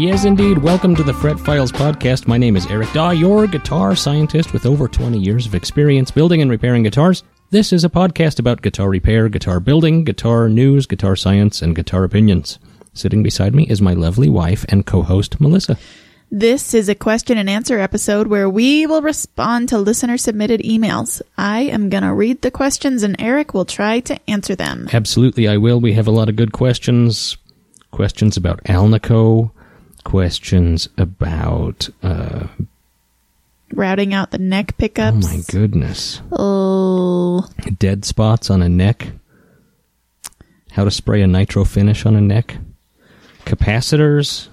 Yes, indeed. Welcome to the Fret Files podcast. My name is Eric Daw, your guitar scientist with over 20 years of experience building and repairing guitars. This is a podcast about guitar repair, guitar building, guitar news, guitar science, and guitar opinions. Sitting beside me is my lovely wife and co-host, Melissa. This is a question and answer episode where we will respond to listener submitted emails. I am going to read the questions and Eric will try to answer them. Absolutely, I will. We have a lot of good questions. Questions about Alnico, questions about uh, Routing out the neck pickups. oh my goodness. Oh, dead spots on a neck. How to spray a nitro finish on a neck. Capacitors.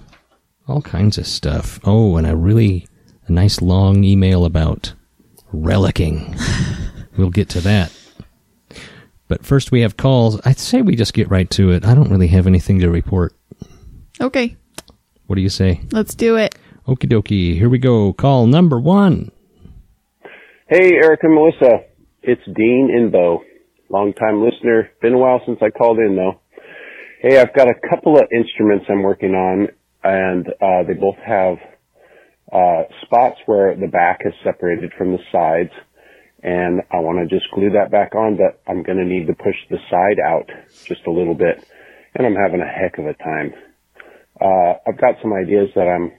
All kinds of stuff. Oh and a really a nice long email about relicing. We'll get to that. But first we have calls. I'd say we just get right to it. I don't really have anything to report. Okay. What do you say Let's do it. Okie dokie, here we go. Call number one. Hey, Eric and Melissa. It's Dean in Bow. Long time listener. Been a while since I called in though. Hey, I've got a couple of instruments I'm working on and, uh, they both have, uh, spots where the back is separated from the sides and I want to just glue that back on, but I'm going to need to push the side out just a little bit and I'm having a heck of a time. Uh, I've got some ideas that I'm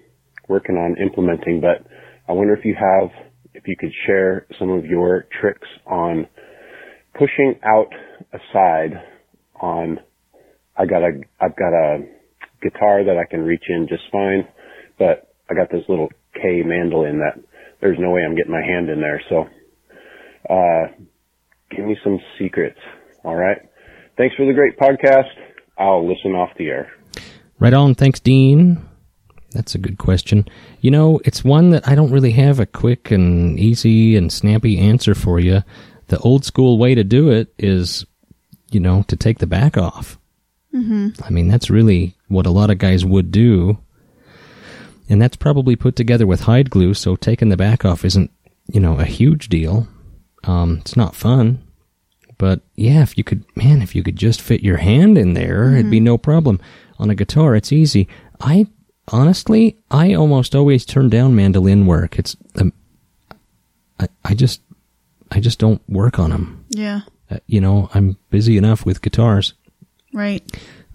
working on implementing, but I wonder if you have, if you could share some of your tricks on pushing out a side on, I got a, I've got a guitar that I can reach in just fine, but I got this little Kay mandolin that there's no way I'm getting my hand in there. So, uh, give me some secrets. All right. Thanks for the great podcast. I'll listen off the air. Right on. Thanks, Dean. That's a good question. You know, it's one that I don't really have a quick and easy and snappy answer for you. The old school way to do it is, you know, to take the back off. Mm-hmm. I mean, that's really what a lot of guys would do. And that's probably put together with hide glue, so taking the back off isn't, you know, a huge deal. Um, it's not fun. But yeah, if you could, man, if you could just fit your hand in there, it'd be no problem. On a guitar, it's easy. I honestly, I almost always turn down mandolin work. It's, um, I, I just, I just don't work on them. Yeah. Uh, you know, I'm busy enough with guitars. Right.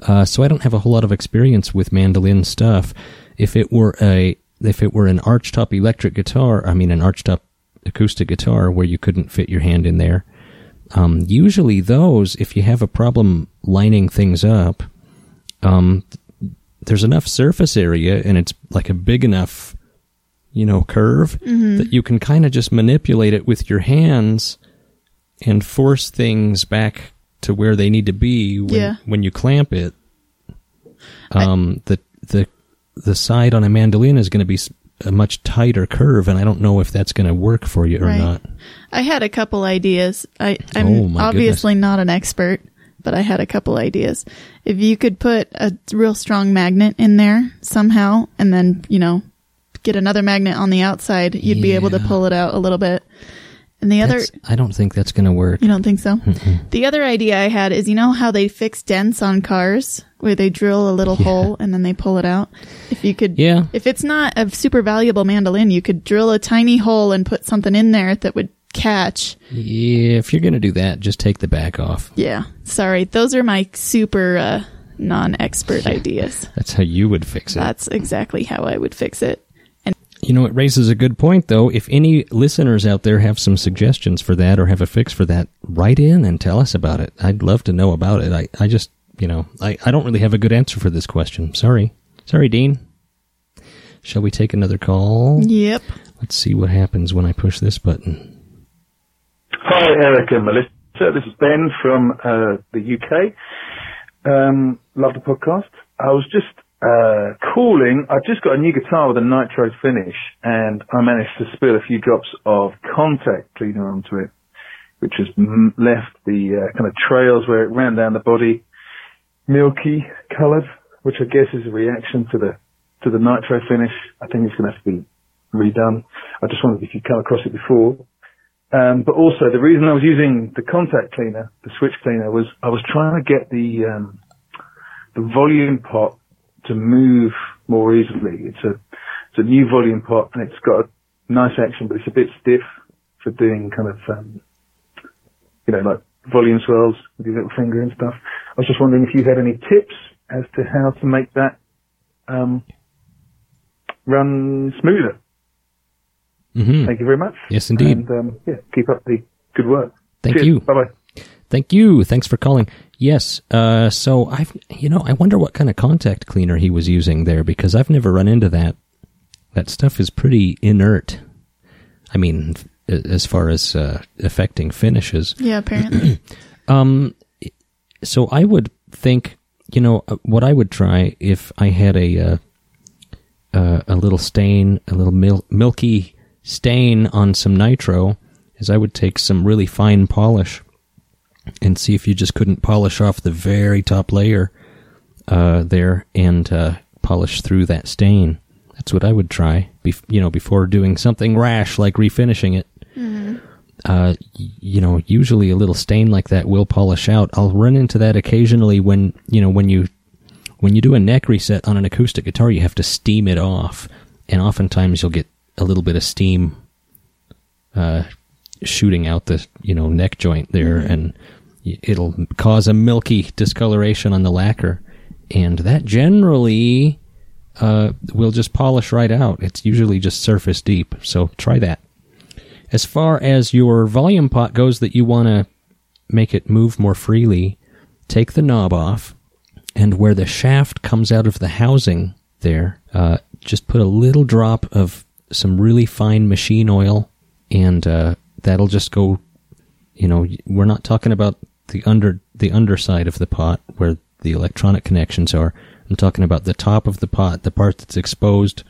Uh, so I don't have a whole lot of experience with mandolin stuff. If it were a, if it were an archtop electric guitar, I mean an archtop acoustic guitar where you couldn't fit your hand in there, um, usually those, if you have a problem lining things up, um, there's enough surface area and it's like a big enough, you know, curve that you can kind of just manipulate it with your hands and force things back to where they need to be when, Yeah. when you clamp it. Um, the, the, the side on a mandolin is going to be a much tighter curve and I don't know if that's going to work for you or Right. not. I had a couple ideas. I, I'm Oh, obviously not an expert, but I had a couple ideas. If you could put a real strong magnet in there somehow and then, you know, get another magnet on the outside, you'd be able to pull it out a little bit. And the other, That's- I don't think that's going to work. you don't think so? The other idea I had is you know how they fix dents on cars where they drill a little hole and then they pull it out? If you could, Yeah. if it's not a super valuable mandolin, you could drill a tiny hole and put something in there that would catch. Yeah, if you're going to do that, just take the back off. Yeah, sorry. Those are my super uh, non-expert ideas. That's how you would fix it. That's exactly how I would fix it. You know, it raises a good point, though. If any listeners out there have some suggestions for that or have a fix for that, write in and tell us about it. I'd love to know about it. I, I just, you know, I, I don't really have a good answer for this question. Sorry. Sorry, Dean. Shall we take another call? Yep. Let's see what happens when I push this button. Hi, Eric and Melissa. This is Ben from uh, the UK. Um, love the podcast. I was just uh. I've just got a new guitar with a nitro finish, and I managed to spill a few drops of contact cleaner onto it, which has m- left the uh, kind of trails where it ran down the body, milky coloured, which I guess is a reaction to the to the nitro finish. I think it's going to have to be redone. I just wondered if you'd come across it before. Um, but also the reason I was using the contact cleaner, the switch cleaner, was I was trying to get the um, the volume pot to move more easily. It's a it's a new volume pot and it's got a nice action, but it's a bit stiff for doing kind of um, you know like volume swells with your little finger and stuff. I was just wondering if you had any tips as to how to make that um, run smoother. hmm Thank you very much. Yes, indeed. And um, yeah, keep up the good work. Thank Cheers. you. Bye bye. Thank you. Thanks for calling. Yes. Uh, so I've, you know, I wonder what kind of contact cleaner he was using there because I've never run into that. That stuff is pretty inert. I mean, as far as uh, affecting finishes. Yeah, apparently. Um, so I would think, you know, uh, what I would try if I had a uh, uh, a little stain, a little mil- milky stain on some nitro, is I would take some really fine polish and see if you just couldn't polish off the very top layer uh, there and uh, polish through that stain. That's what I would try, bef- you know, before doing something rash like refinishing it uh, y- you know, usually a little stain like that will polish out. I'll run into that occasionally when, you know, when you, when you do a neck reset on an acoustic guitar, you have to steam it off. And oftentimes you'll get a little bit of steam, uh, shooting out the, you know, neck joint there and it'll cause a milky discoloration on the lacquer. And that generally, uh, will just polish right out. It's usually just surface deep. So try that. As far as your volume pot goes that you want to make it move more freely, take the knob off, and where the shaft comes out of the housing there, uh, just put a little drop of some really fine machine oil, and uh, that'll just go. You know, we're not talking about the under the underside of the pot where the electronic connections are. I'm talking about the top of the pot, the part that's exposed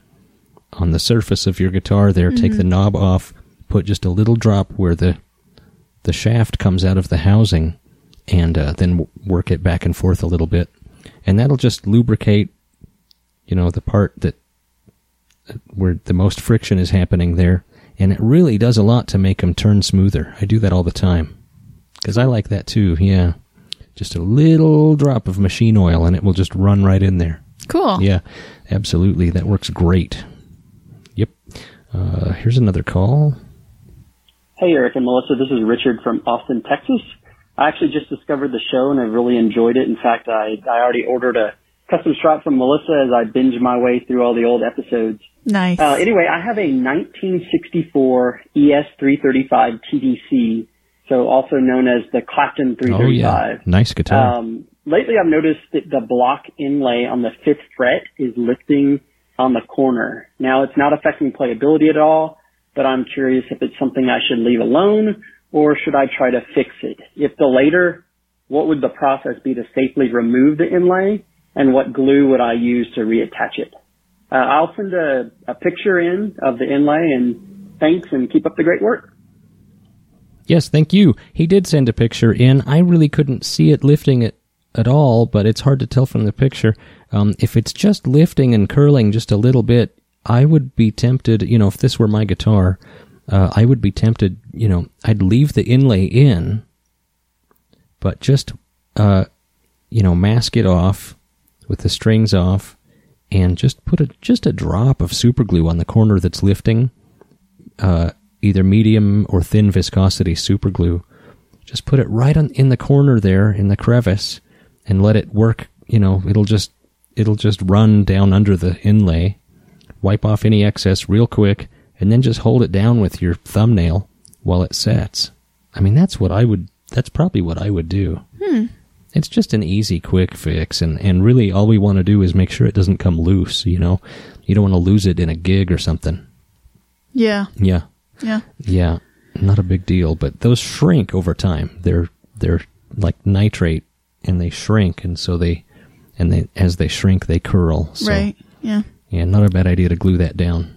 on the surface of your guitar there. Take the knob off, put just a little drop where the the shaft comes out of the housing, and uh, then w- work it back and forth a little bit, and that'll just lubricate, you know, the part that where the most friction is happening there, and it really does a lot to make them turn smoother. I do that all the time because I like that too. Yeah, just a little drop of machine oil, and it will just run right in there. cool. Yeah, absolutely. That works great. Yep. Uh, here's another call. Hey, Eric and Melissa. This is Richard from Austin, Texas. I actually just discovered the show and I really enjoyed it. In fact, I, I already ordered a custom strap from Melissa as I binge my way through all the old episodes. Nice. Uh, anyway, I have a 1964 ES335 TDC, so also known as the Clapton 335. Oh yeah, 335. nice guitar. Um, lately, I've noticed that the block inlay on the fifth fret is lifting on the corner. Now, it's not affecting playability at all, but I'm curious if it's something I should leave alone or should I try to fix it? If the later, what would the process be to safely remove the inlay and what glue would I use to reattach it? Uh, I'll send a, a picture in of the inlay and thanks and keep up the great work. yes, thank you. He did send a picture in. I really couldn't see it lifting it at all, but it's hard to tell from the picture. Um, if it's just lifting and curling just a little bit, I would be tempted. You know, if this were my guitar, uh, I would be tempted. You know, I'd leave the inlay in, but just uh, you know, mask it off with the strings off, and just put a just a drop of super glue on the corner that's lifting. Uh, either medium or thin viscosity super glue. Just put it right on in the corner there in the crevice and let it work, you know, it'll just it'll just run down under the inlay. Wipe off any excess real quick and then just hold it down with your thumbnail while it sets. I mean, that's what I would that's probably what I would do. It's just an easy, quick fix, and, and really all we want to do is make sure it doesn't come loose, you know? You don't want to lose it in a gig or something. Yeah. Yeah. Yeah. Yeah. Not a big deal, but those shrink over time. They're they're like nitrate and they shrink and so they and they as they shrink they curl. So Right. Yeah. yeah, not a bad idea to glue that down.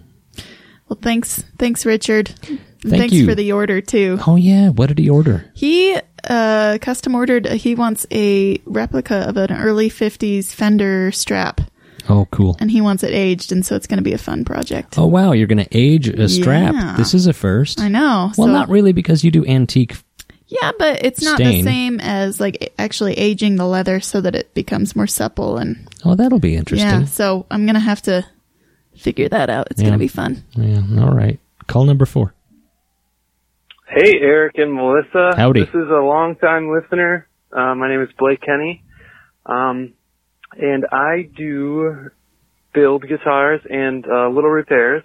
Well, thanks, thanks, Richard. Thank thanks you. for the order too. Oh yeah, what did he order? He uh, custom ordered. He wants a replica of an early '50s Fender strap, Oh cool. and he wants it aged, and so it's going to be a fun project. Oh wow, you're going to age a strap. Yeah. This is a first. I know. Well, so- not really because you do antique. Yeah, but it's not Stain. the same as like actually aging the leather so that it becomes more supple and Oh, that'll be interesting. yeah. So I'm gonna have to figure that out. It's Yeah. gonna be fun. Yeah, all right. Call number 4. Hey, Eric and Melissa. Howdy. This is a long-time listener. Uh, my name is Blake Kenny. Um, and I do build guitars and uh, little repairs.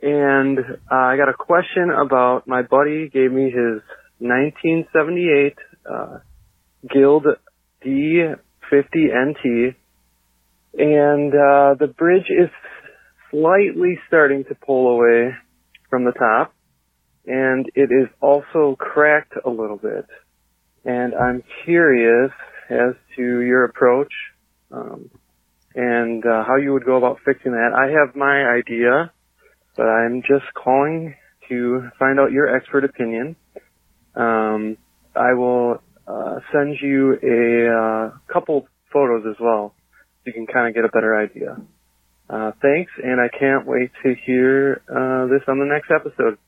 And uh, I got a question about my buddy gave me his 1978 uh, Guild D50 NT. And uh, the bridge is slightly starting to pull away from the top and it is also cracked a little bit. And I'm curious as to your approach um, and uh, how you would go about fixing that. I have my idea, but I'm just calling to find out your expert opinion. Um, I will uh, send you a uh, couple photos as well, so you can kind of get a better idea. Uh, thanks, and I can't wait to hear uh, this on the next episode.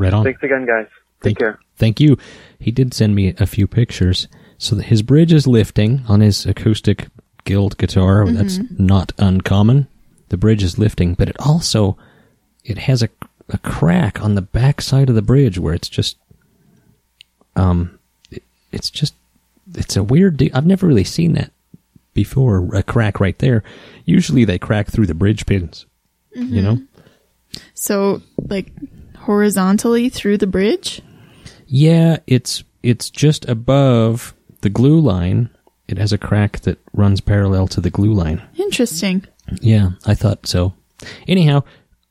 Right on. Thanks again, guys. Take Thank, care. Thank you. He did send me a few pictures. So that his bridge is lifting on his acoustic guild guitar. That's not uncommon. The bridge is lifting, but it also it has a a crack on the back side of the bridge where it's just um it, it's just it's a weird deal. I've never really seen that before a crack right there. Usually they crack through the bridge pins. You know? So like horizontally through the bridge. Yeah, it's it's just above the glue line. It has a crack that runs parallel to the glue line. Interesting. Yeah, I thought so. Anyhow,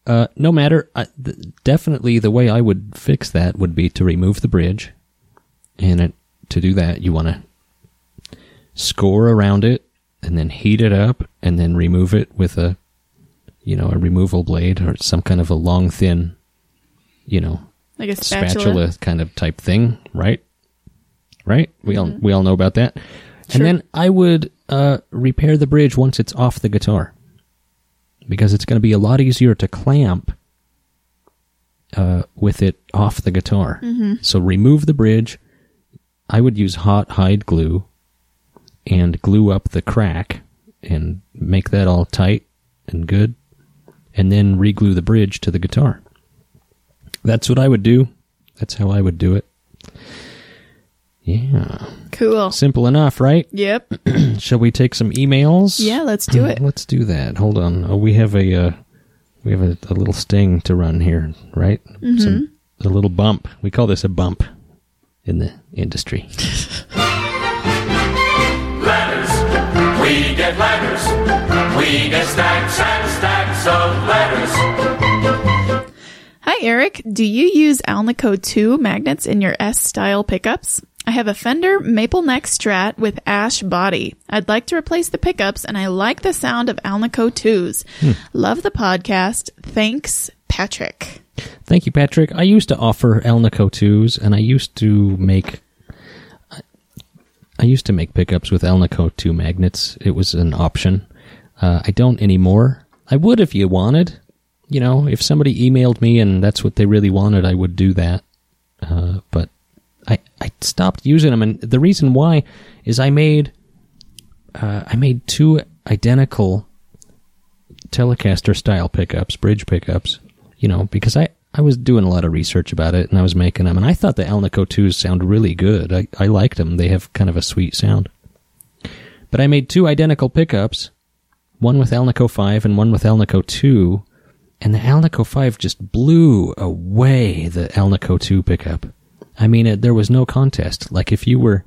uh, no matter. I, th- definitely, the way I would fix that would be to remove the bridge, and it, to do that, you want to score around it, and then heat it up, and then remove it with a, you know, a removal blade or some kind of a long, thin, you know, Like a spatula. spatula. kind of type thing, right? Right? We all we all know about that. Mm-hmm. Sure. And then I would uh, repair the bridge once it's off the guitar, because it's going to be a lot easier to clamp uh, with it off the guitar. Mm-hmm. So remove the bridge. I would use hot hide glue and glue up the crack and make that all tight and good, and then reglue the bridge to the guitar. That's what I would do. That's how I would do it. Yeah. Cool. Simple enough, right? Yep. Shall we take some emails? Yeah, let's do it. Let's do that. Hold on. Oh, we have a uh, we have a, a little sting to run here, right? Mm-hmm. Some, a little bump. We call this a bump in the industry. Letters. We get letters. We get stacks and stacks of letters. Hi, Eric. Do you use Alnico 2 magnets in your S style pickups? I have a Fender Maple Neck Strat with ash body. I'd like to replace the pickups, and I like the sound of Alnico 2s. Love the podcast. Thanks, Patrick. Thank you, Patrick. I used to offer Alnico 2s, and I used to make. I used to make pickups with Alnico 2 magnets. It was an option. Uh, I don't anymore. I would if you wanted. You know, if somebody emailed me and that's what they really wanted, I would do that. Uh, but I I stopped using them, and the reason why is I made uh, I made two identical Telecaster style pickups, bridge pickups. You know, because I I was doing a lot of research about it, and I was making them, and I thought the Alnico 2s sound really good. I, I liked them. They have kind of a sweet sound. But I made two identical pickups, one with Alnico 5 and one with Alnico 2, and the Alnico 5 just blew away the Alnico 2 pickup. I mean, it, there was no contest. Like if you were,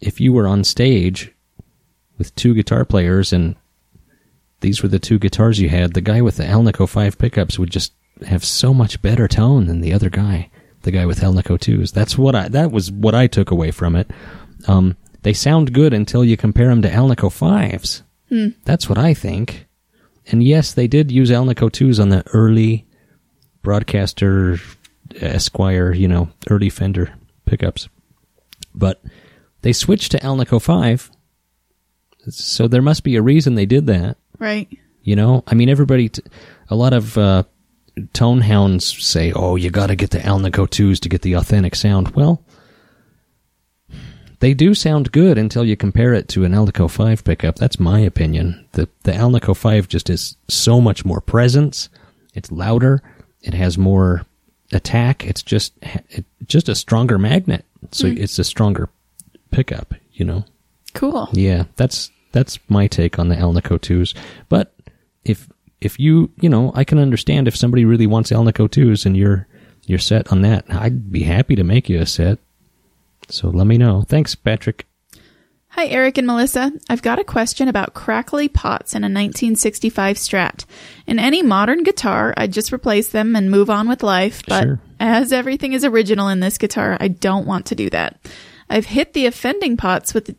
if you were on stage with two guitar players and these were the two guitars you had, the guy with the Alnico 5 pickups would just have so much better tone than the other guy, the guy with Alnico 2s. That's what I, that was what I took away from it. Um, they sound good until you compare them to Alnico 5s. That's what I think. And yes, they did use Alnico 2s on the early broadcaster Esquire, you know, early Fender pickups. But they switched to Alnico 5. So there must be a reason they did that. Right. You know, I mean, everybody, t- a lot of uh, tone hounds say, "Oh, you got to get the Alnico twos to get the authentic sound." Well, they do sound good until you compare it to an Alnico five pickup. That's my opinion. the The Alnico five just is so much more presence. It's louder. It has more attack. It's just it, just a stronger magnet. So hmm. it's a stronger pickup. You know. Cool. Yeah, that's that's my take on the Alnico 2s. But if if you, you know, I can understand if somebody really wants Alnico 2s and you're you're set on that. I'd be happy to make you a set. So let me know. Thanks, Patrick. Hi, Eric and Melissa. I've got a question about crackly pots in a 1965 Strat. In any modern guitar, I'd just replace them and move on with life, but Sure. as everything is original in this guitar, I don't want to do that. I've hit the offending pots with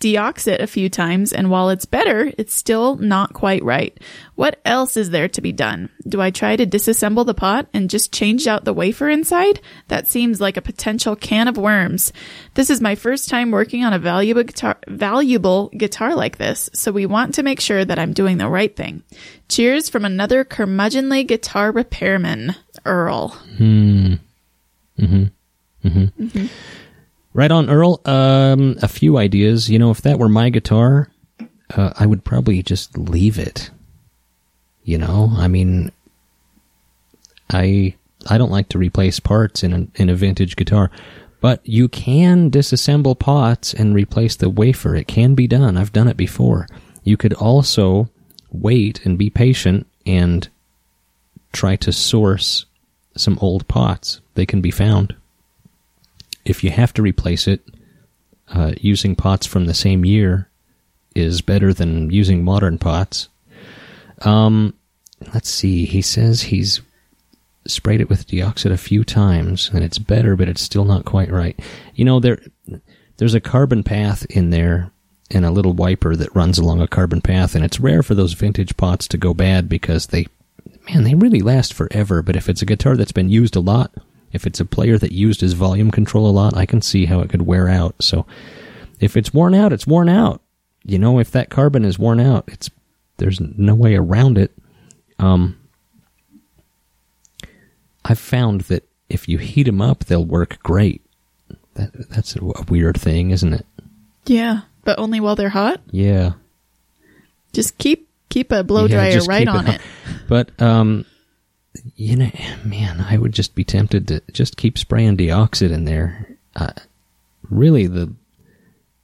the it a few times, and while it's better, it's still not quite right. What else is there to be done? Do I try to disassemble the pot and just change out the wafer inside? That seems like a potential can of worms. This is my first time working on a valuable guitar, valuable guitar like this, so we want to make sure that I'm doing the right thing. Cheers from another curmudgeonly guitar repairman, Earl. Hmm. Mm-hmm. Mm-hmm. Mm-hmm. Right on, Earl. Um, a few ideas. You know, if that were my guitar, uh, I would probably just leave it. You know, I mean, I I don't like to replace parts in a, in a vintage guitar, but you can disassemble pots and replace the wafer. It can be done. I've done it before. You could also wait and be patient and try to source some old pots. They can be found if you have to replace it, uh, using pots from the same year is better than using modern pots. Um, let's see. He says he's sprayed it with deoxit a few times and it's better, but it's still not quite right. You know, there, there's a carbon path in there and a little wiper that runs along a carbon path, and it's rare for those vintage pots to go bad because they, man, they really last forever. But if it's a guitar that's been used a lot, if it's a player that used his volume control a lot, I can see how it could wear out. So if it's worn out, it's worn out. You know, if that carbon is worn out, it's there's no way around it. Um, I've found that if you heat them up, they'll work great. That that's a, a weird thing, isn't it? Yeah, but only while they're hot. Yeah. Just keep keep a blow Yeah, dryer right on it. But um, you know, man, I would just be tempted to just keep spraying deoxit in there. Uh, really, the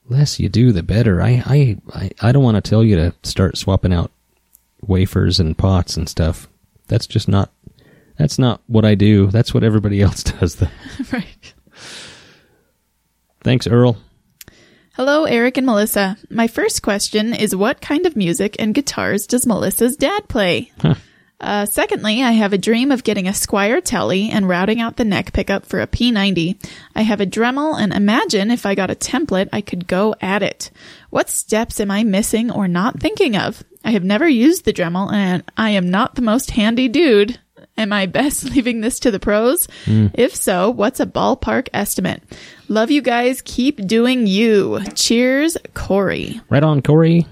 less you do, the better. I I I, I don't want to tell you to start swapping out wafers and pots and stuff. That's just not. That's not what I do. That's what everybody else does. Though. right. Thanks, Earl. Hello, Eric and Melissa. My first question is what kind of music and guitars does Melissa's dad play? Uh, secondly, I have a dream of getting a Squier Telly and routing out the neck pickup for a P90. I have a Dremel and imagine if I got a template, I could go at it. What steps am I missing or not thinking of? I have never used the Dremel and I am not the most handy dude. Am I best leaving this to the pros? If so, what's a ballpark estimate? Love you guys. Keep doing you. Cheers, Corey. Right on, Corey.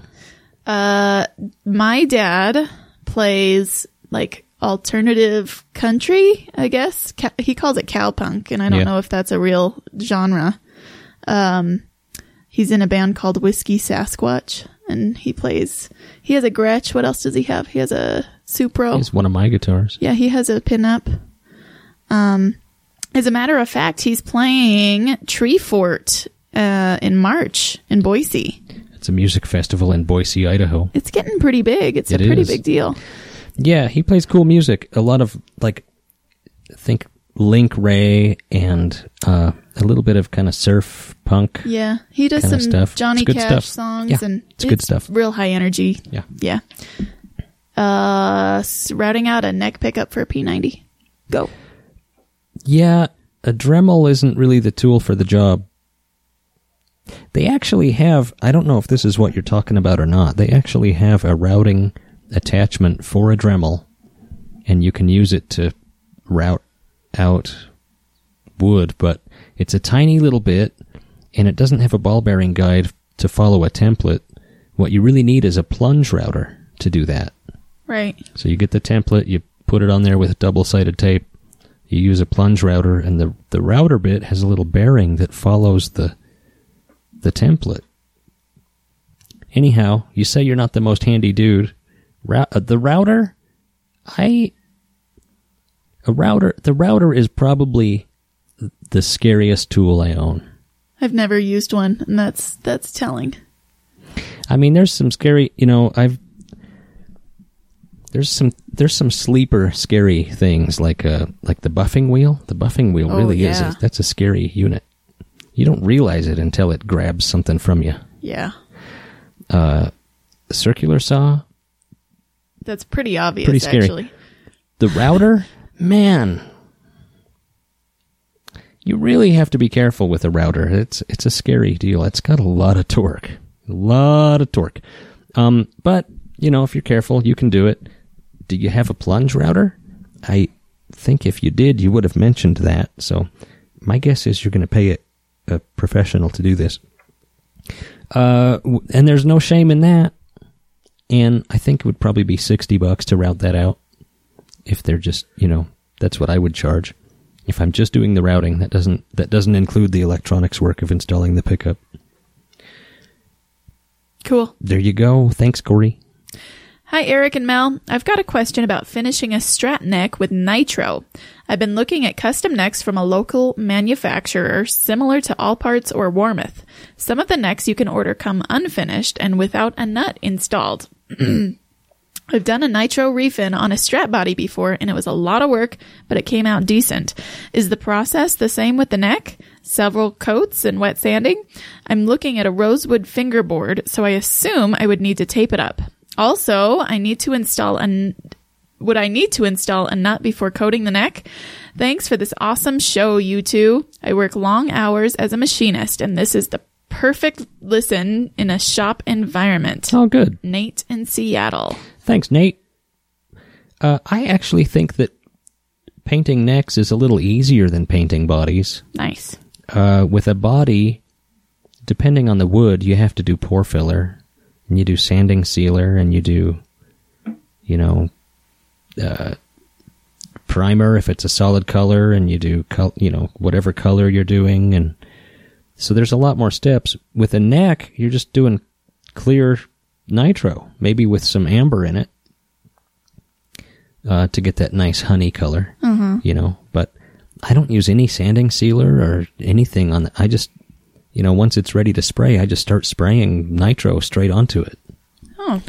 Uh, My dad plays like alternative country, I guess. He calls it cowpunk, and I don't Yeah. know if that's a real genre. Um, he's in a band called Whiskey Sasquatch, and he plays. He has a Gretsch. What else does he have? He has a Supro. He's one of my guitars. Yeah, he has a pinup. Um, as a matter of fact, he's playing Treefort uh, in March in Boise. It's a music festival in Boise, Idaho. It's getting pretty big. It's It a pretty is. big deal. Yeah, he plays cool music. A lot of like, I think Link Wray and uh, a little bit of kind of surf punk. Yeah, he does some stuff. Johnny good Cash stuff. songs, Yeah, and it's good stuff. Real high energy. Yeah. Yeah. Uh, routing out a neck pickup for a P90. Go. Yeah, a Dremel isn't really the tool for the job. They actually have, I don't know if this is what you're talking about or not, they actually have a routing attachment for a Dremel, and you can use it to route out wood, but it's a tiny little bit, and it doesn't have a ball bearing guide to follow a template. What you really need is a plunge router to do that. Right. So you get the template, you put it on there with double sided tape, you use a plunge router, and the, the router bit has a little bearing that follows the the template. Anyhow, you say you're not the most handy dude. Rou- uh, the router, I a router. The router is probably the scariest tool I own. I've never used one, and that's that's telling. I mean, there's some scary. You know, I've there's some there's some sleeper scary things like uh like the buffing wheel. The buffing wheel Oh, really is a, that's a scary unit. You don't realize it until it grabs something from you. Yeah, Uh, circular saw, that's pretty obvious. Pretty scary. Actually, the router, man. You really have to be careful with a router. It's it's a scary deal. It's got a lot of torque. A lot of torque. Um, but you know, if you're careful, you can do it. Do you have a plunge router? I think if you did, you would have mentioned that. So my guess is you're going to pay a, a professional to do this. Uh, and there's no shame in that. And I think it would probably be 60 bucks to route that out. If they're just, you know, that's what I would charge. If I'm just doing the routing, that doesn't that doesn't include the electronics work of installing the pickup. cool. There you go. Thanks, Corey. Hi, Eric and Mel. I've got a question about finishing a strat neck with nitro. I've been looking at custom necks from a local manufacturer similar to Allparts or Warmoth. Some of the necks you can order come unfinished and without a nut installed. I've done a nitro refin on a strat body before and it was a lot of work, but it came out decent. Is the process the same with the neck? Several coats and wet sanding? I'm looking at a rosewood fingerboard, so I assume I would need to tape it up. Also, I need to install an would I need to install a nut before coating the neck? Thanks for this awesome show, you two. I work long hours as a machinist, and this is the perfect listen in a shop environment. Oh, good. Nate in Seattle. Thanks, Nate. Uh, I actually think that painting necks is a little easier than painting bodies. Nice. Uh, with a body, depending on the wood, you have to do pore filler, and you do sanding sealer, and you do, you know, uh, primer if it's a solid color, and you do, col- you know, whatever color you're doing, and so there's a lot more steps. With a neck, you're just doing clear nitro, maybe with some amber in it, uh, to get that nice honey color. You know, but I don't use any sanding sealer or anything on the. I just, you know, once it's ready to spray, I just start spraying nitro straight onto it. Oh,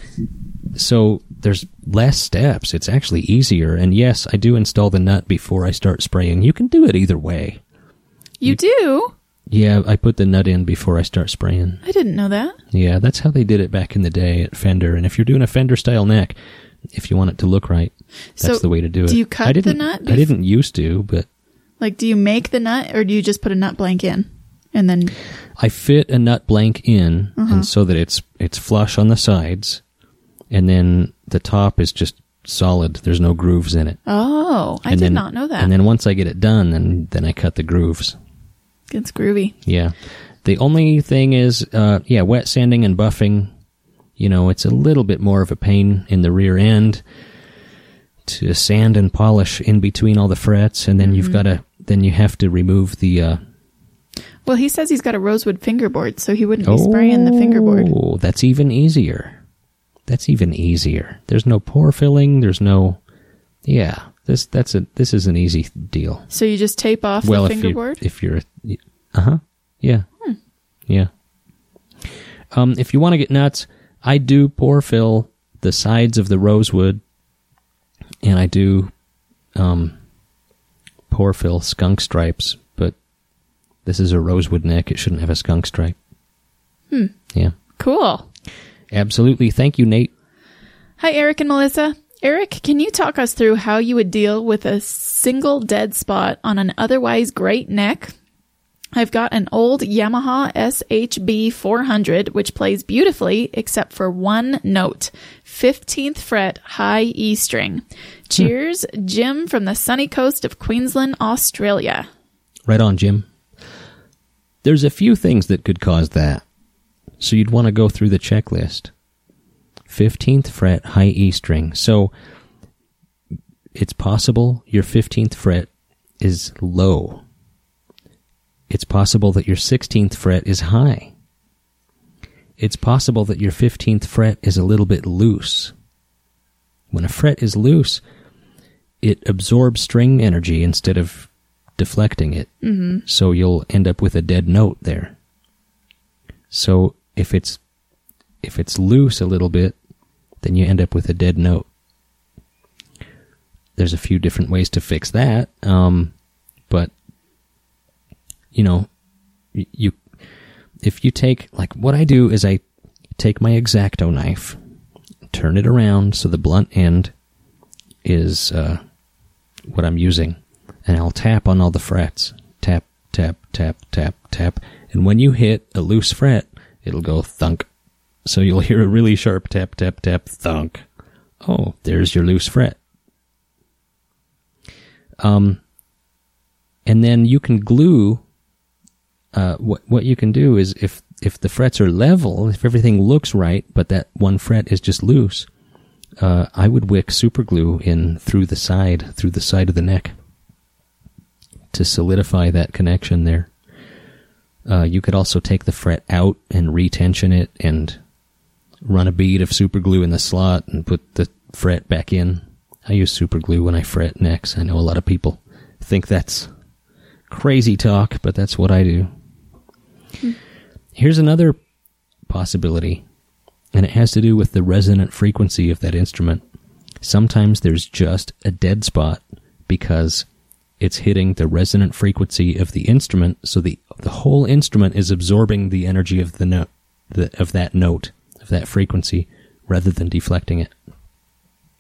So there's less steps. It's actually easier. And yes, I do install the nut before I start spraying. You can do it either way. you do? Yeah, I put the nut in before I start spraying. I didn't know that. Yeah, that's how they did it back in the day at Fender. And if you're doing a Fender style neck, if you want it to look right, that's So, the way to do it. do you cut I the didn't, nut I didn't used to, but Like, do you make the nut or do you just put a nut blank in? And then, I fit a nut blank in, Uh-huh. and so that it's it's flush on the sides, and then the top is just solid. There's no grooves in it. oh, I and did then, not know that. And then once I get it done, then then I cut the grooves. it's groovy. Yeah. The only thing is, uh, yeah, wet sanding and buffing. You know, it's a little bit more of a pain in the rear end to sand and polish in between all the frets, and then Mm-hmm. you've got to then you have to remove the. Uh, Well, he says he's got a rosewood fingerboard, so he wouldn't be spraying the fingerboard. Oh, that's even easier. That's even easier. There's no pore filling. There's no. Yeah. This that's a this is an easy deal. So you just tape off well, the if fingerboard? if you're uh huh yeah yeah. Um, if you want to get nuts, I do pour fill the sides of the rosewood, and I do um pour fill skunk stripes, this is a rosewood neck; it shouldn't have a skunk stripe. Hmm. Yeah, Cool. absolutely. Thank you, Nate. Hi, Eric and Melissa. Eric, can you talk us through how you would deal with a single dead spot on an otherwise great neck? I've got an old Yamaha SHB 400, which plays beautifully except for one note 15th fret high E string. Cheers, Jim from the sunny coast of Queensland, Australia. Right on, Jim. There's a few things that could cause that. So you'd want to go through the checklist. 15th fret high E string. So it's possible your 15th fret is low. It's possible that your 16th fret is high. It's possible that your 15th fret is a little bit loose. When a fret is loose, it absorbs string energy instead of deflecting it. Mm-hmm. So you'll end up with a dead note there. So if it's if it's loose a little bit, then you end up with a dead note. There's a few different ways to fix that, um, but you know, you if you take like what I do is I take my X-Acto knife, turn it around so the blunt end is uh, what I'm using, and I'll tap on all the frets. Tap, tap, tap, tap, tap. And when you hit a loose fret, it'll go thunk. So you'll hear a really sharp tap, tap, tap, thunk. Oh, there's your loose fret. Um, and then you can glue. Uh, what what you can do is if if the frets are level, if everything looks right, but that one fret is just loose, uh, I would wick super glue in through the side, through the side of the neck, to solidify that connection there. Uh, you could also take the fret out and retension it, and run a bead of super glue in the slot and put the fret back in. I use super glue when I fret necks. I know a lot of people think that's crazy talk, but that's what I do. Here's another possibility, and it has to do with the resonant frequency of that instrument. Sometimes there's just a dead spot because it's hitting the resonant frequency of the instrument, so the the whole instrument is absorbing the energy of the note the, of that note of that frequency rather than deflecting it.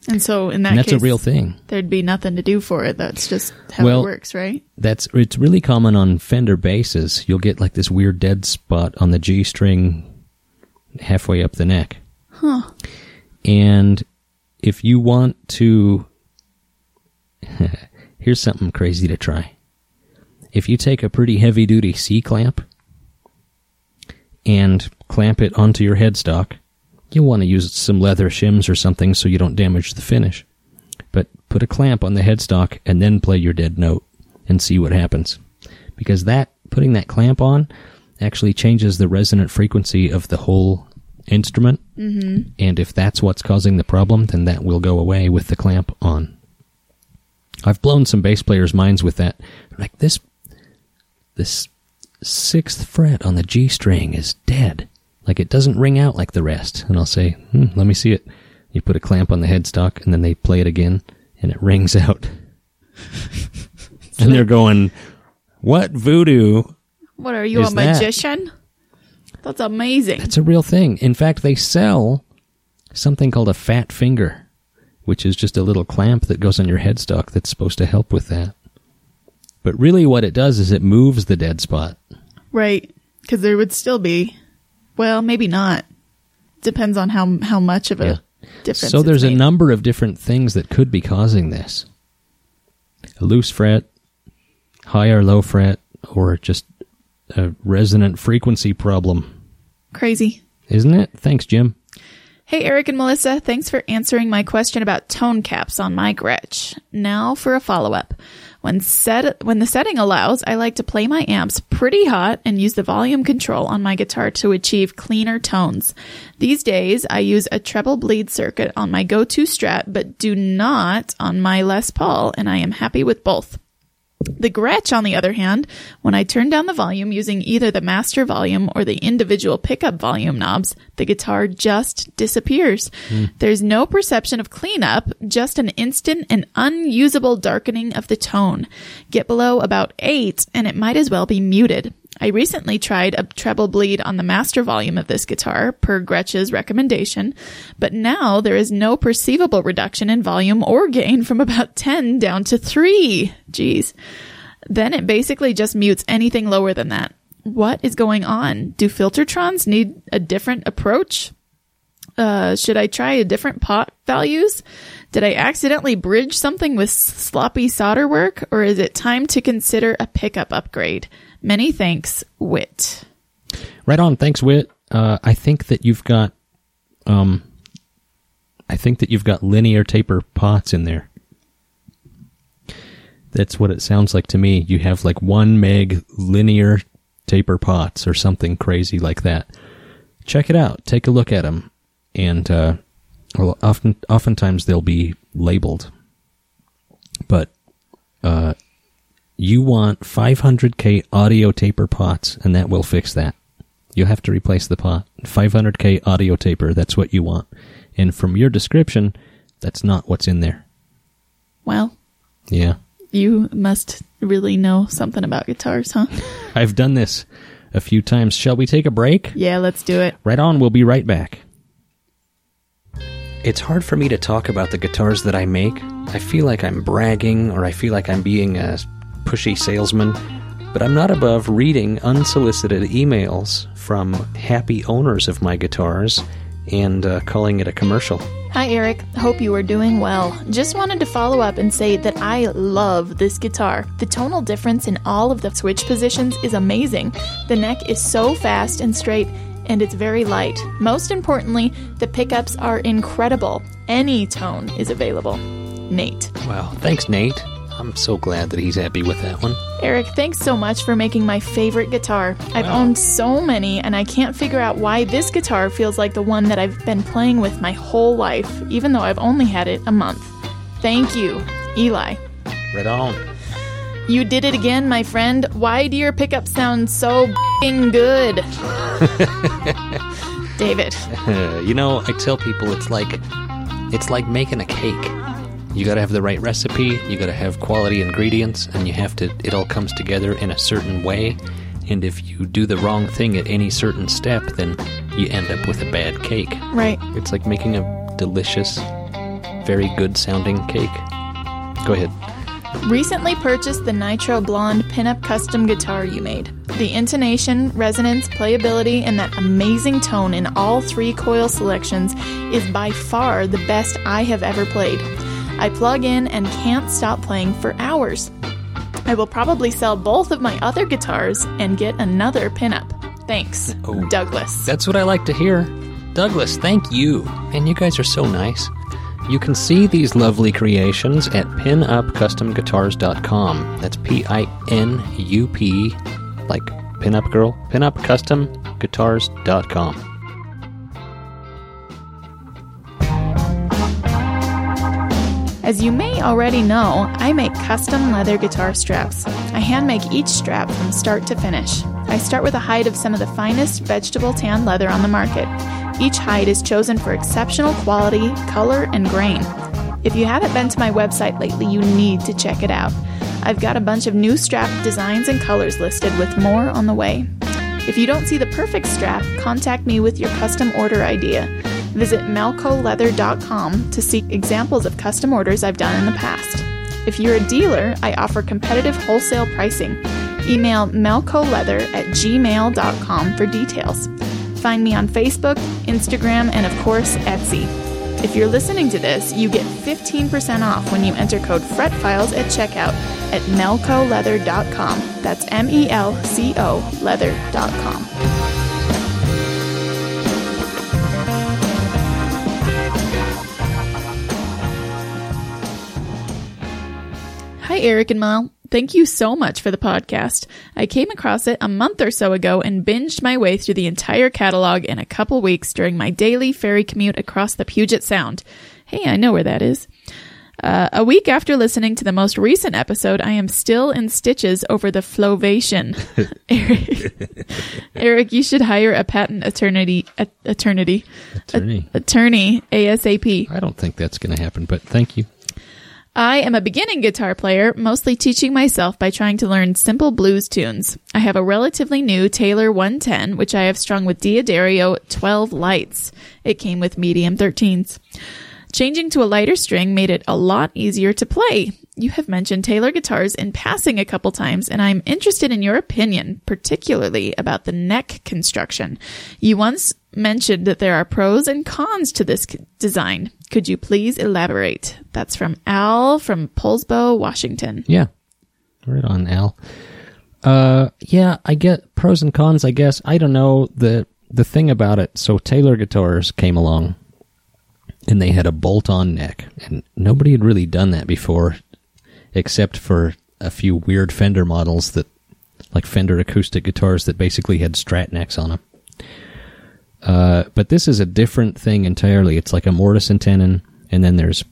And so in that And that's case, a real thing. There'd be nothing to do for it. That's just how Well- it works, right? That's it's really common on Fender basses. You'll get like this weird dead spot on the G string halfway up the neck. Huh. And if you want to here's something crazy to try. If you take a pretty heavy duty C clamp and clamp it onto your headstock, you'll want to use some leather shims or something so you don't damage the finish. But put a clamp on the headstock and then play your dead note and see what happens. Because that putting that clamp on actually changes the resonant frequency of the whole instrument. Mm-hmm. And if that's what's causing the problem, then that will go away with the clamp on. I've blown some bass players' minds with that. Like this, this sixth fret on the G string is dead. Like it doesn't ring out like the rest. And I'll say, hmm, let me see it. You put a clamp on the headstock, and then they play it again, and it rings out. and they're going, "What voodoo What are you, a that- magician? That's amazing. That's a real thing. In fact, they sell something called a fat finger, which is just a little clamp that goes on your headstock that's supposed to help with that. But really, what it does is it moves the dead spot. Right. Because there would still be, well, maybe not. Depends on how how much of a Yeah. difference. so there's a made. number of different things that could be causing this a loose fret, high or low fret, or just a resonant frequency problem. Crazy. Isn't it? Thanks, Jim. Hey, Eric and Melissa, thanks for answering my question about tone caps on my Gretsch. Now for a follow up. When set when the setting allows, I like to play my amps pretty hot and use the volume control on my guitar to achieve cleaner tones. These days, I use a treble bleed circuit on my go-to Strat, but do not on my Les Paul, and I am happy with both. The Gretsch, on the other hand, when I turn down the volume using either the master volume or the individual pickup volume knobs, the guitar just disappears. Hmm. There's no perception of cleanup, just an instant and unusable darkening of the tone. Get below about 8 and it might as well be muted. I recently tried a treble bleed on the master volume of this guitar, per Gretsch's recommendation, but now there is no perceivable reduction in volume or gain from about 10 down to 3. Jeez. Then it basically just mutes anything lower than that. What is going on? Do Filtertrons need a different approach? Uh, should I try a different pot values? Did I accidentally bridge something with sloppy solder work, or is it time to consider a pickup upgrade? Many thanks, Wit. Right on. Thanks, Wit. Uh, I think that you've got, um, I think that you've got linear taper pots in there. That's what it sounds like to me. You have like one meg linear taper pots or something crazy like that. Check it out. Take a look at them, and uh, well, often oftentimes they'll be labeled, but uh, you want 500k audio taper pots, and that will fix that. You have to replace the pot. 500k audio taper, that's what you want. And from your description, that's not what's in there. Well, Yeah. you must really know something about guitars, huh? I've done this a few times. Shall we take a break? Yeah, let's do it. Right on, we'll be right back. It's hard for me to talk about the guitars that I make. I feel like I'm bragging or I feel like I'm being a pushy salesman, but I'm not above reading unsolicited emails from happy owners of my guitars and uh, calling it a commercial. Hi, Eric. Hope you are doing well. Just wanted to follow up and say that I love this guitar. The tonal difference in all of the switch positions is amazing. The neck is so fast and straight, and it's very light. Most importantly, the pickups are incredible. Any tone is available. Nate. Wow, thanks, Nate. I'm so glad that he's happy with that one. Eric, thanks so much for making my favorite guitar. I've Wow. owned so many, and I can't figure out why this guitar feels like the one that I've been playing with my whole life, even though I've only had it a month. Thank you, Eli. Right on. You did it again, my friend. Why do your pickups sound so good? David. you know, I tell people it's like it's like making a cake. You got to have the right recipe, you got to have quality ingredients, and you have to it all comes together in a certain way. And if you do the wrong thing at any certain step, then you end up with a bad cake. Right. It's like making a delicious, very good sounding cake. Go ahead. Recently purchased the Nitro Blonde pinup custom guitar you made. The intonation, resonance, playability, and that amazing tone in all three coil selections is by far the best I have ever played. I plug in and can't stop playing for hours. I will probably sell both of my other guitars and get another pinup. Thanks, Oh. Douglas. That's what I like to hear. Douglas, thank you. And you guys are so nice. You can see these lovely creations at pinupcustomguitars.com. That's P I N U P, like pinup girl, pinupcustomguitars.com. As you may already know, I make custom leather guitar straps. I hand make each strap from start to finish. I start with a hide of some of the finest vegetable tan leather on the market. Each hide is chosen for exceptional quality, color, and grain. If you haven't been to my website lately, you need to check it out. I've got a bunch of new strap designs and colors listed with more on the way. If you don't see the perfect strap, contact me with your custom order idea. Visit melcoleather.com to see examples of custom orders I've done in the past. If you're a dealer, I offer competitive wholesale pricing. Email melcoleather at gmail.com for details. Find me on Facebook, Instagram, and of course, Etsy. If you're listening to this, you get 15% off when you enter code FRETFILES at checkout at melcoleather.com. That's M E L C O leather.com. Hi, Eric and Mal. Thank you so much for the podcast. I came across it a month or so ago and binged my way through the entire catalog in a couple weeks during my daily ferry commute across the Puget Sound. Hey, I know where that is. Uh, a week after listening to the most recent episode, I am still in stitches over the flovation. Eric, Eric, you should hire a patent attorney, a- attorney, Attorney. attorney ASAP. I don't think that's going to happen, but thank you. I am a beginning guitar player, mostly teaching myself by trying to learn simple blues tunes. I have a relatively new Taylor 110, which I have strung with D'Addario 12 lights. It came with medium 13s. Changing to a lighter string made it a lot easier to play. You have mentioned Taylor guitars in passing a couple times, and I'm interested in your opinion, particularly about the neck construction. You once mentioned that there are pros and cons to this design. Could you please elaborate? That's from Al from Poulsbo, Washington. Yeah. Right on, Al. Uh, yeah, I get pros and cons, I guess. I don't know the the thing about it. So Taylor guitars came along and they had a bolt-on neck and nobody had really done that before except for a few weird Fender models that like Fender acoustic guitars that basically had strat necks on them. Uh, but this is a different thing entirely. It's like a mortise and tenon, and then there's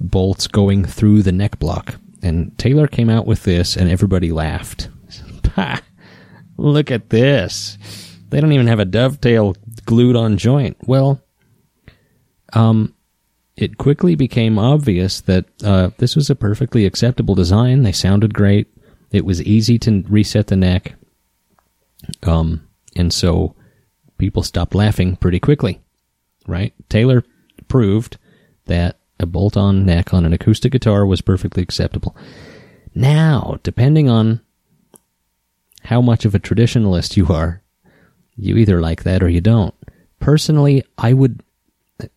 bolts going through the neck block. And Taylor came out with this, and everybody laughed. Pah, look at this. They don't even have a dovetail glued on joint. Well, um, it quickly became obvious that uh, this was a perfectly acceptable design. They sounded great. It was easy to reset the neck. Um, and so people stopped laughing pretty quickly, right? Taylor proved that a bolt on neck on an acoustic guitar was perfectly acceptable. Now, depending on how much of a traditionalist you are, you either like that or you don't. Personally, I would,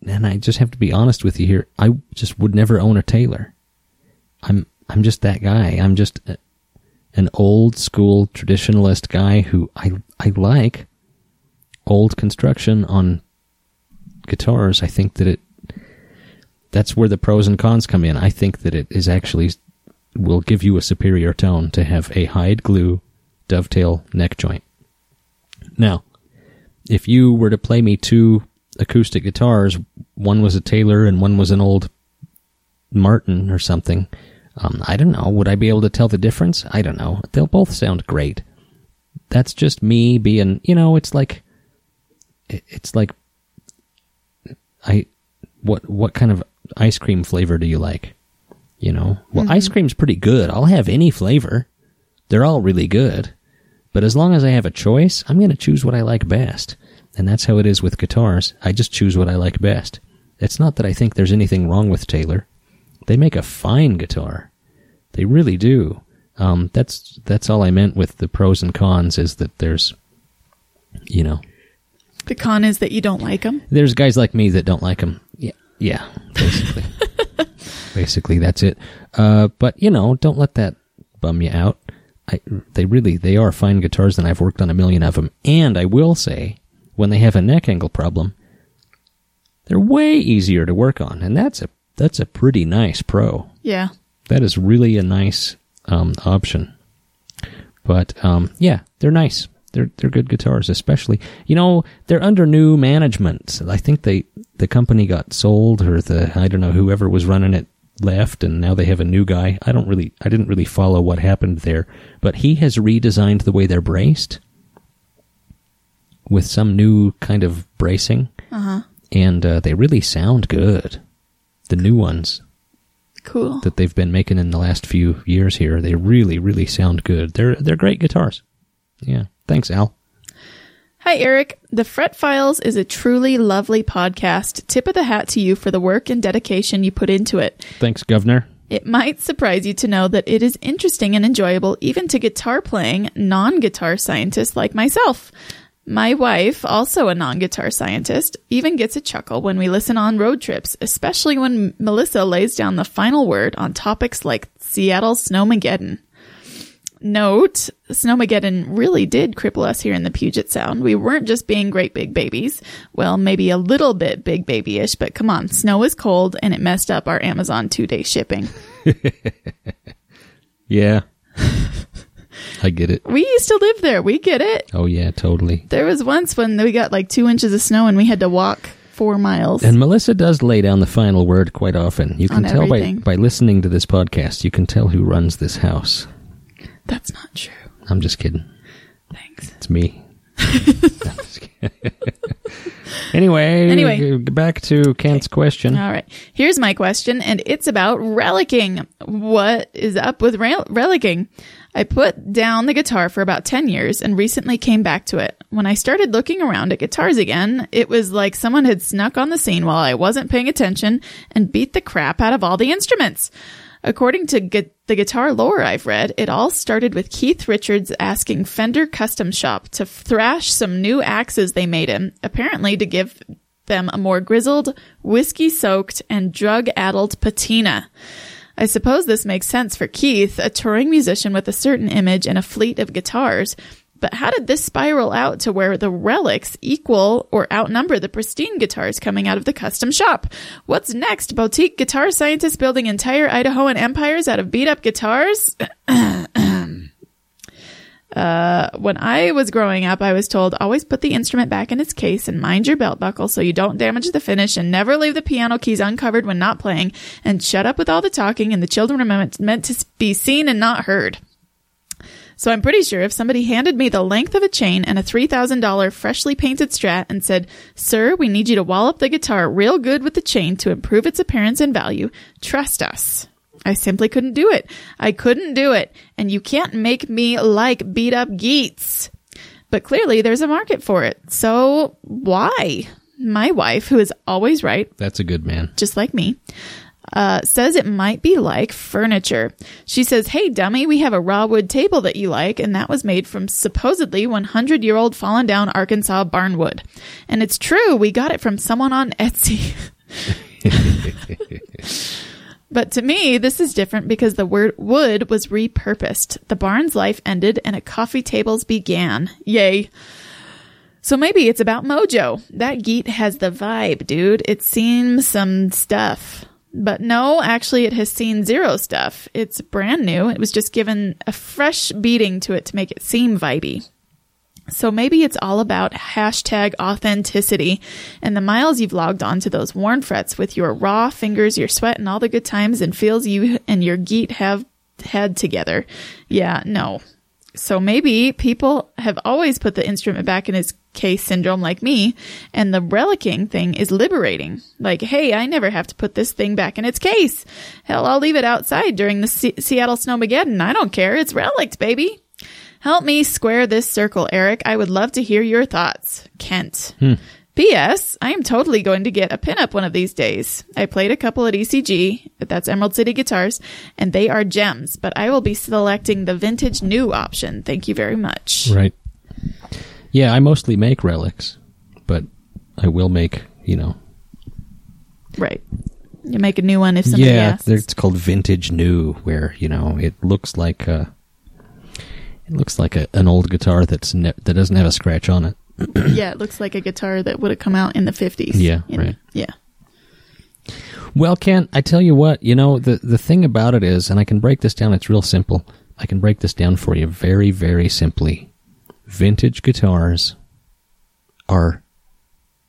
and I just have to be honest with you here, I just would never own a Taylor. I'm, I'm just that guy. I'm just a, an old school traditionalist guy who I, I like old construction on guitars. I think that it, that's where the pros and cons come in. I think that it is actually will give you a superior tone to have a hide glue dovetail neck joint. Now, if you were to play me two acoustic guitars, one was a Taylor and one was an old Martin or something, um, I don't know. Would I be able to tell the difference? I don't know. They'll both sound great. That's just me being, you know, it's like, it's like, I, what, what kind of ice cream flavor do you like? You know, well, ice cream's pretty good. I'll have any flavor. They're all really good. But as long as I have a choice, I'm going to choose what I like best. And that's how it is with guitars. I just choose what I like best. It's not that I think there's anything wrong with Taylor. They make a fine guitar. They really do. Um, that's that's all I meant with the pros and cons is that there's, you know, The con is that you don't like them. there's guys like me that don't like them. Yeah, yeah, basically, basically that's it. Uh, but you know, don't let that bum you out. I, they really they are fine guitars, and I've worked on a million of them. And I will say, when they have a neck angle problem, they're way easier to work on, and that's a that's a pretty nice pro. Yeah. That is really a nice um, option. But um, yeah, they're nice. They're they're good guitars, especially you know they're under new management. I think they the company got sold, or the I don't know whoever was running it left, and now they have a new guy. I don't really I didn't really follow what happened there, but he has redesigned the way they're braced with some new kind of bracing, Uh-huh. and uh, they really sound good. The new ones Cool. that they've been making in the last few years here. They really, really sound good. They're they're great guitars. Yeah. Thanks, Al. Hi, Eric. The Fret Files is a truly lovely podcast. Tip of the hat to you for the work and dedication you put into it. Thanks, Governor. It might surprise you to know that it is interesting and enjoyable even to guitar playing non guitar scientists like myself. My wife, also a non guitar scientist, even gets a chuckle when we listen on road trips, especially when Melissa lays down the final word on topics like Seattle Snowmageddon. Note, Snowmageddon really did cripple us here in the Puget Sound. We weren't just being great big babies. Well, maybe a little bit big babyish, but come on, snow is cold and it messed up our Amazon two day shipping. Yeah. I get it. We used to live there. We get it. Oh yeah, totally. There was once when we got like two inches of snow and we had to walk four miles. And Melissa does lay down the final word quite often. You can tell by, everything. by listening to this podcast, you can tell who runs this house. That's not true. I'm just kidding. Thanks. It's me. I'm just kidding. anyway, Anyway. back to Kent's question. All right. Here's my question, and it's about relicing. What is up with rel- relicing? I put down the guitar for about 10 years and recently came back to it. When I started looking around at guitars again, it was like someone had snuck on the scene while I wasn't paying attention and beat the crap out of all the instruments. According to gu- the guitar lore I've read, it all started with Keith Richards asking Fender Custom Shop to thrash some new axes they made him, apparently to give them a more grizzled, whiskey soaked, and drug addled patina. I suppose this makes sense for Keith, a touring musician with a certain image and a fleet of guitars. But how did this spiral out to where the relics equal or outnumber the pristine guitars coming out of the custom shop? What's next? Boutique guitar scientists building entire Idahoan empires out of beat up guitars? Uh, when I was growing up, I was told always put the instrument back in its case and mind your belt buckle so you don't damage the finish and never leave the piano keys uncovered when not playing and shut up with all the talking and the children are meant, to be seen and not heard. So I'm pretty sure if somebody handed me the length of a chain and a $3,000 freshly painted strat and said, Sir, we need you to wallop the guitar real good with the chain to improve its appearance and value, trust us. I simply couldn't do it. I couldn't do it. And you can't make me like beat up geets. But clearly there's a market for it. So why? My wife, who is always right, That's a good man. just like me, uh, says it might be like furniture. She says, Hey, dummy, we have a raw wood table that you like, and that was made from supposedly 100 year old fallen down Arkansas barnwood. And it's true, we got it from someone on Etsy. But to me, this is different because the word wood was repurposed. The barn's life ended and a coffee tables began. Yay. So maybe it's about mojo. That geet has the vibe, dude. It's seen some stuff. But no, actually it has seen zero stuff. It's brand new. It was just given a fresh beating to it to make it seem vibey. So maybe it's all about hashtag authenticity and the miles you've logged on to those worn frets with your raw fingers, your sweat, and all the good times and feels you and your geet have had together. Yeah, no. So maybe people have always put the instrument back in its case syndrome like me, and the relicing thing is liberating. Like, hey, I never have to put this thing back in its case. Hell, I'll leave it outside during the Se- Seattle Snowmageddon. I don't care. It's relicked, baby. Help me square this circle, Eric. I would love to hear your thoughts. Kent. P.S. I am totally going to get a pinup one of these days. I played a couple at ECG, but that's Emerald City Guitars, and they are gems, but I will be selecting the vintage new option. Thank you very much. Right. Yeah, I mostly make relics, but I will make, you know. Right. You make a new one if somebody yeah, asks. it's called vintage new, where you know it looks like a, it looks like a, an old guitar that's ne- that doesn't have a scratch on it. yeah, it looks like a guitar that would have come out in the 50s. Yeah, You know? right. Yeah. Well, Ken, I tell you what, you know, the, the thing about it is, and I can break this down, it's real simple. I can break this down for you very, very simply. Vintage guitars are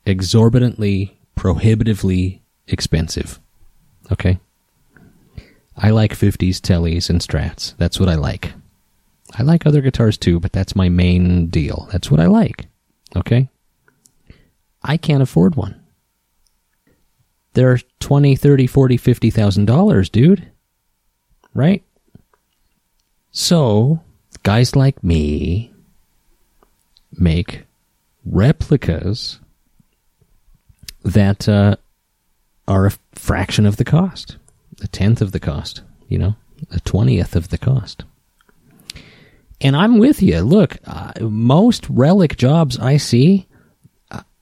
exorbitantly, prohibitively expensive. Okay? I like 50s tellies and strats. That's what I like. I like other guitars too, but that's my main deal. That's what I like. Okay? I can't afford one they're 20 30 40 50 thousand dollars dude right so guys like me make replicas that uh, are a fraction of the cost a tenth of the cost you know a twentieth of the cost and i'm with you look uh, most relic jobs i see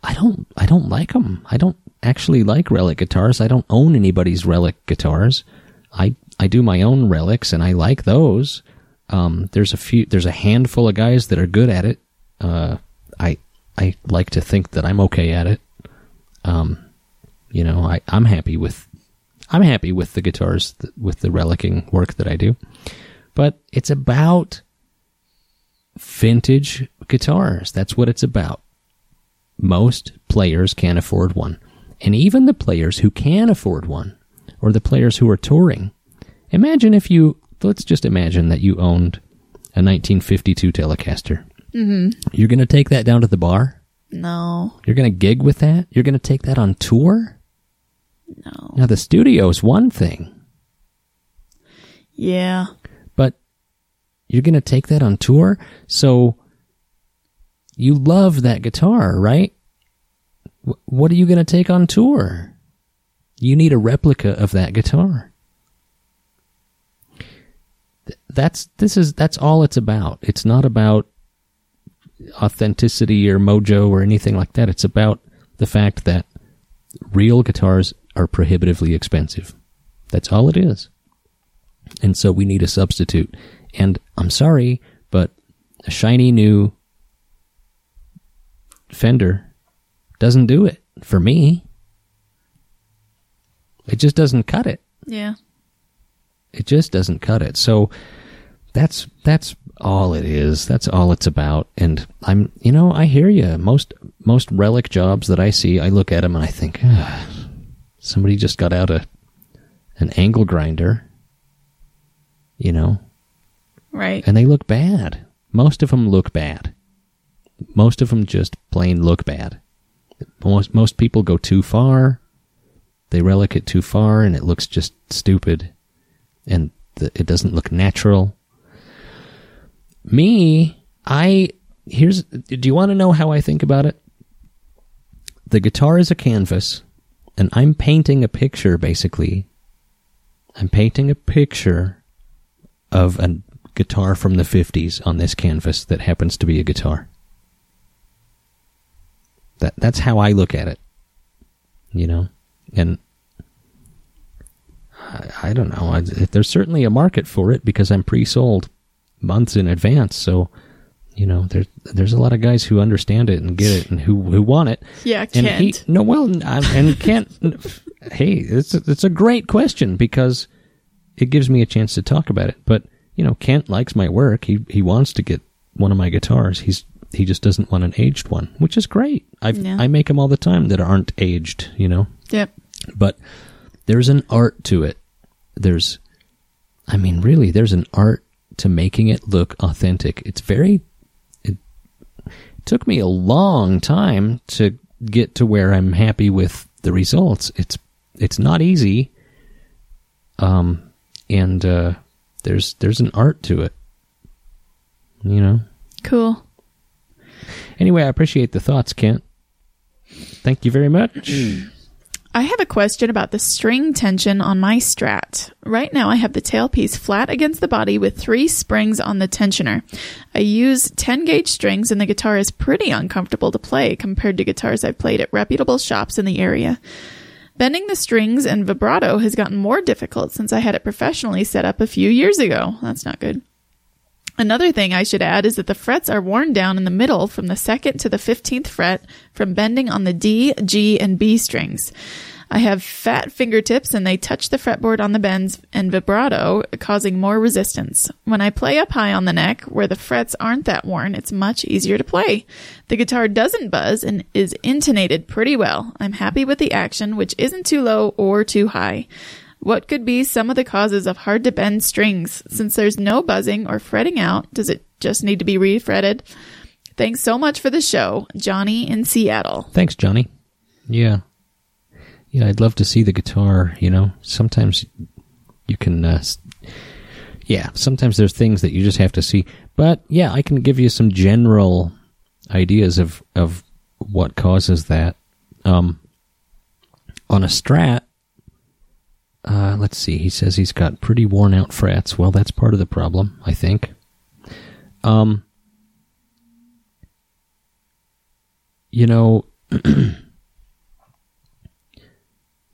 I don't I don't like them. I don't actually like relic guitars. I don't own anybody's relic guitars. I I do my own relics and I like those. Um, there's a few there's a handful of guys that are good at it. Uh, I I like to think that I'm okay at it. Um, you know, I I'm happy with I'm happy with the guitars th- with the relicing work that I do. but it's about vintage guitars. That's what it's about. Most players can't afford one. And even the players who can afford one, or the players who are touring, imagine if you, let's just imagine that you owned a 1952 Telecaster. Mm-hmm. You're going to take that down to the bar? No, You're going to gig with that? You're going to take that on tour? no. Now, the studio is one thing, Yeah. You're going to take that on tour? So you love that guitar, right? Wh- What are you going to take on tour? You need a replica of that guitar. Th- That's this is that's all it's about. It's not about authenticity or mojo or anything like that. It's about the fact that real guitars are prohibitively expensive. That's all it is. And so we need a substitute. And I'm sorry, but a shiny new Fender doesn't do it for me. It just doesn't cut it. Yeah. It just doesn't cut it. So that's that's all it is. That's all it's about. And I'm, you know, I hear you. Most most relic jobs that I see, I look at them and I think, ah, somebody just got out a an angle grinder, you know, Right. and they look bad. Most of them look bad. Most of them just plain look bad. Most most people go too far. They relic it too far, and it looks just stupid, and the, it doesn't look natural. Me, I here's. Do you want to know how I think about it? The guitar is a canvas, and I'm painting a picture. Basically, I'm painting a picture of a guitar from the 50s on this canvas that happens to be a guitar. That that's how I look at it. You know, and I, I don't know. I, there's certainly a market for it because I'm pre-sold months in advance. So, you know, there's there's a lot of guys who understand it and get it and who who want it. Yeah, And Kent. he no well and can't. hey, it's a, it's a great question because it gives me a chance to talk about it. But you know, Kent likes my work. He he wants to get one of my guitars. He's he just doesn't want an aged one, which is great. I Yeah. I make them all the time that aren't aged. You know, Yep. but there's an art to it. There's, I mean, really, there's an art to making it look authentic. It's very. It took me a long time to get to where I'm happy with the results. It's it's not easy. Um, and uh, there's there's an art to it. You know. Cool. Anyway, I appreciate the thoughts, Kent. Thank you very much. I have a question about the string tension on my Strat. Right now, I have the tailpiece flat against the body with three springs on the tensioner. I use 10 gauge strings, and the guitar is pretty uncomfortable to play compared to guitars I've played at reputable shops in the area. Bending the strings and vibrato has gotten more difficult since I had it professionally set up a few years ago. That's not good. Another thing I should add is that the frets are worn down in the middle from the second to the 15th fret from bending on the D, G, and B strings. I have fat fingertips and they touch the fretboard on the bends and vibrato, causing more resistance. When I play up high on the neck, where the frets aren't that worn, it's much easier to play. The guitar doesn't buzz and is intonated pretty well. I'm happy with the action, which isn't too low or too high. What could be some of the causes of hard to bend strings? Since there's no buzzing or fretting out, does it just need to be refretted? Thanks so much for the show, Johnny in Seattle. Thanks, Johnny. Yeah. Yeah, I'd love to see the guitar, you know. Sometimes you can uh, yeah, sometimes there's things that you just have to see. But yeah, I can give you some general ideas of of what causes that. Um on a strat uh, let's see. He says he's got pretty worn out frets. Well, that's part of the problem, I think. Um, you know,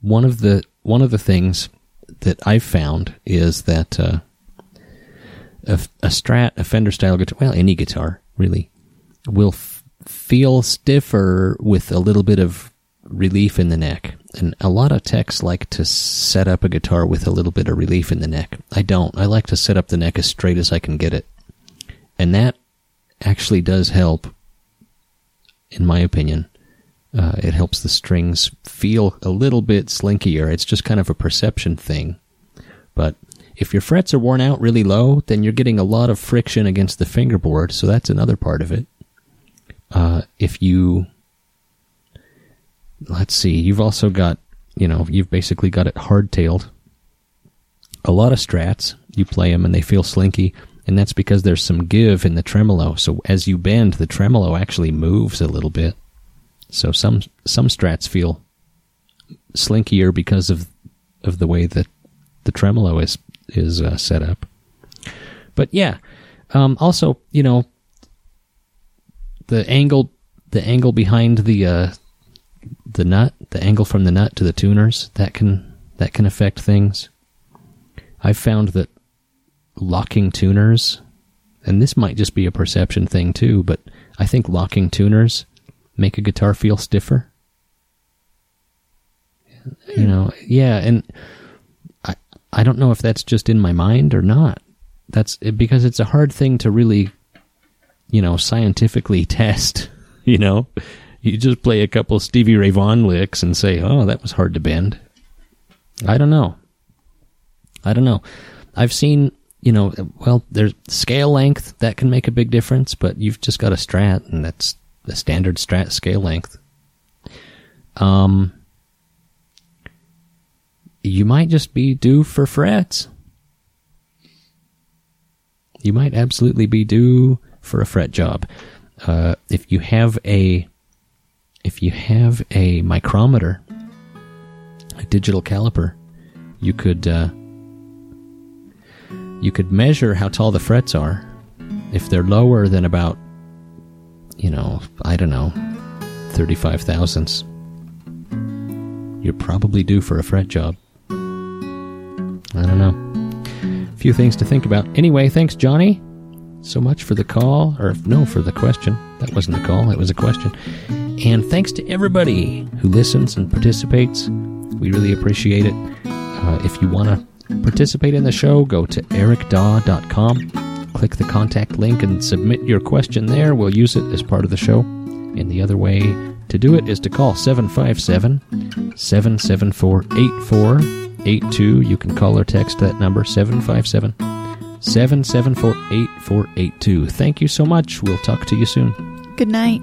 one of the one of the things that I've found is that uh, a, a Strat, a Fender style guitar, well, any guitar really, will f- feel stiffer with a little bit of relief in the neck. And a lot of techs like to set up a guitar with a little bit of relief in the neck. I don't. I like to set up the neck as straight as I can get it. And that actually does help, in my opinion. Uh, it helps the strings feel a little bit slinkier. It's just kind of a perception thing. But if your frets are worn out really low, then you're getting a lot of friction against the fingerboard, so that's another part of it. Uh, if you, let's see, you've also got, you know, you've basically got it hard-tailed. A lot of strats, you play them and they feel slinky, and that's because there's some give in the tremolo. So as you bend, the tremolo actually moves a little bit. So some some strats feel slinkier because of of the way that the tremolo is is uh, set up. But yeah, um, also you know the angle the angle behind the uh, the nut, the angle from the nut to the tuners that can that can affect things. I've found that locking tuners, and this might just be a perception thing too, but I think locking tuners make a guitar feel stiffer. You know, yeah, and I I don't know if that's just in my mind or not. That's because it's a hard thing to really, you know, scientifically test. You know, you just play a couple Stevie Ray Vaughan licks and say, "Oh, that was hard to bend." I don't know. I don't know. I've seen, you know, well, there's scale length that can make a big difference, but you've just got a strat, and that's the standard strat scale length. Um, you might just be due for frets. You might absolutely be due for a fret job. Uh, if you have a, if you have a micrometer, a digital caliper, you could, uh, you could measure how tall the frets are. If they're lower than about you know, I don't know, 35 thousandths, you're probably due for a fret job. I don't know. A few things to think about. Anyway, thanks, Johnny, so much for the call, or no, for the question. That wasn't a call, it was a question. And thanks to everybody who listens and participates. We really appreciate it. Uh, if you want to participate in the show, go to ericdaw.com click the contact link and submit your question there. We'll use it as part of the show. And the other way to do it is to call 757 774 8482. You can call or text that number 757 774 8482. Thank you so much. We'll talk to you soon. Good night.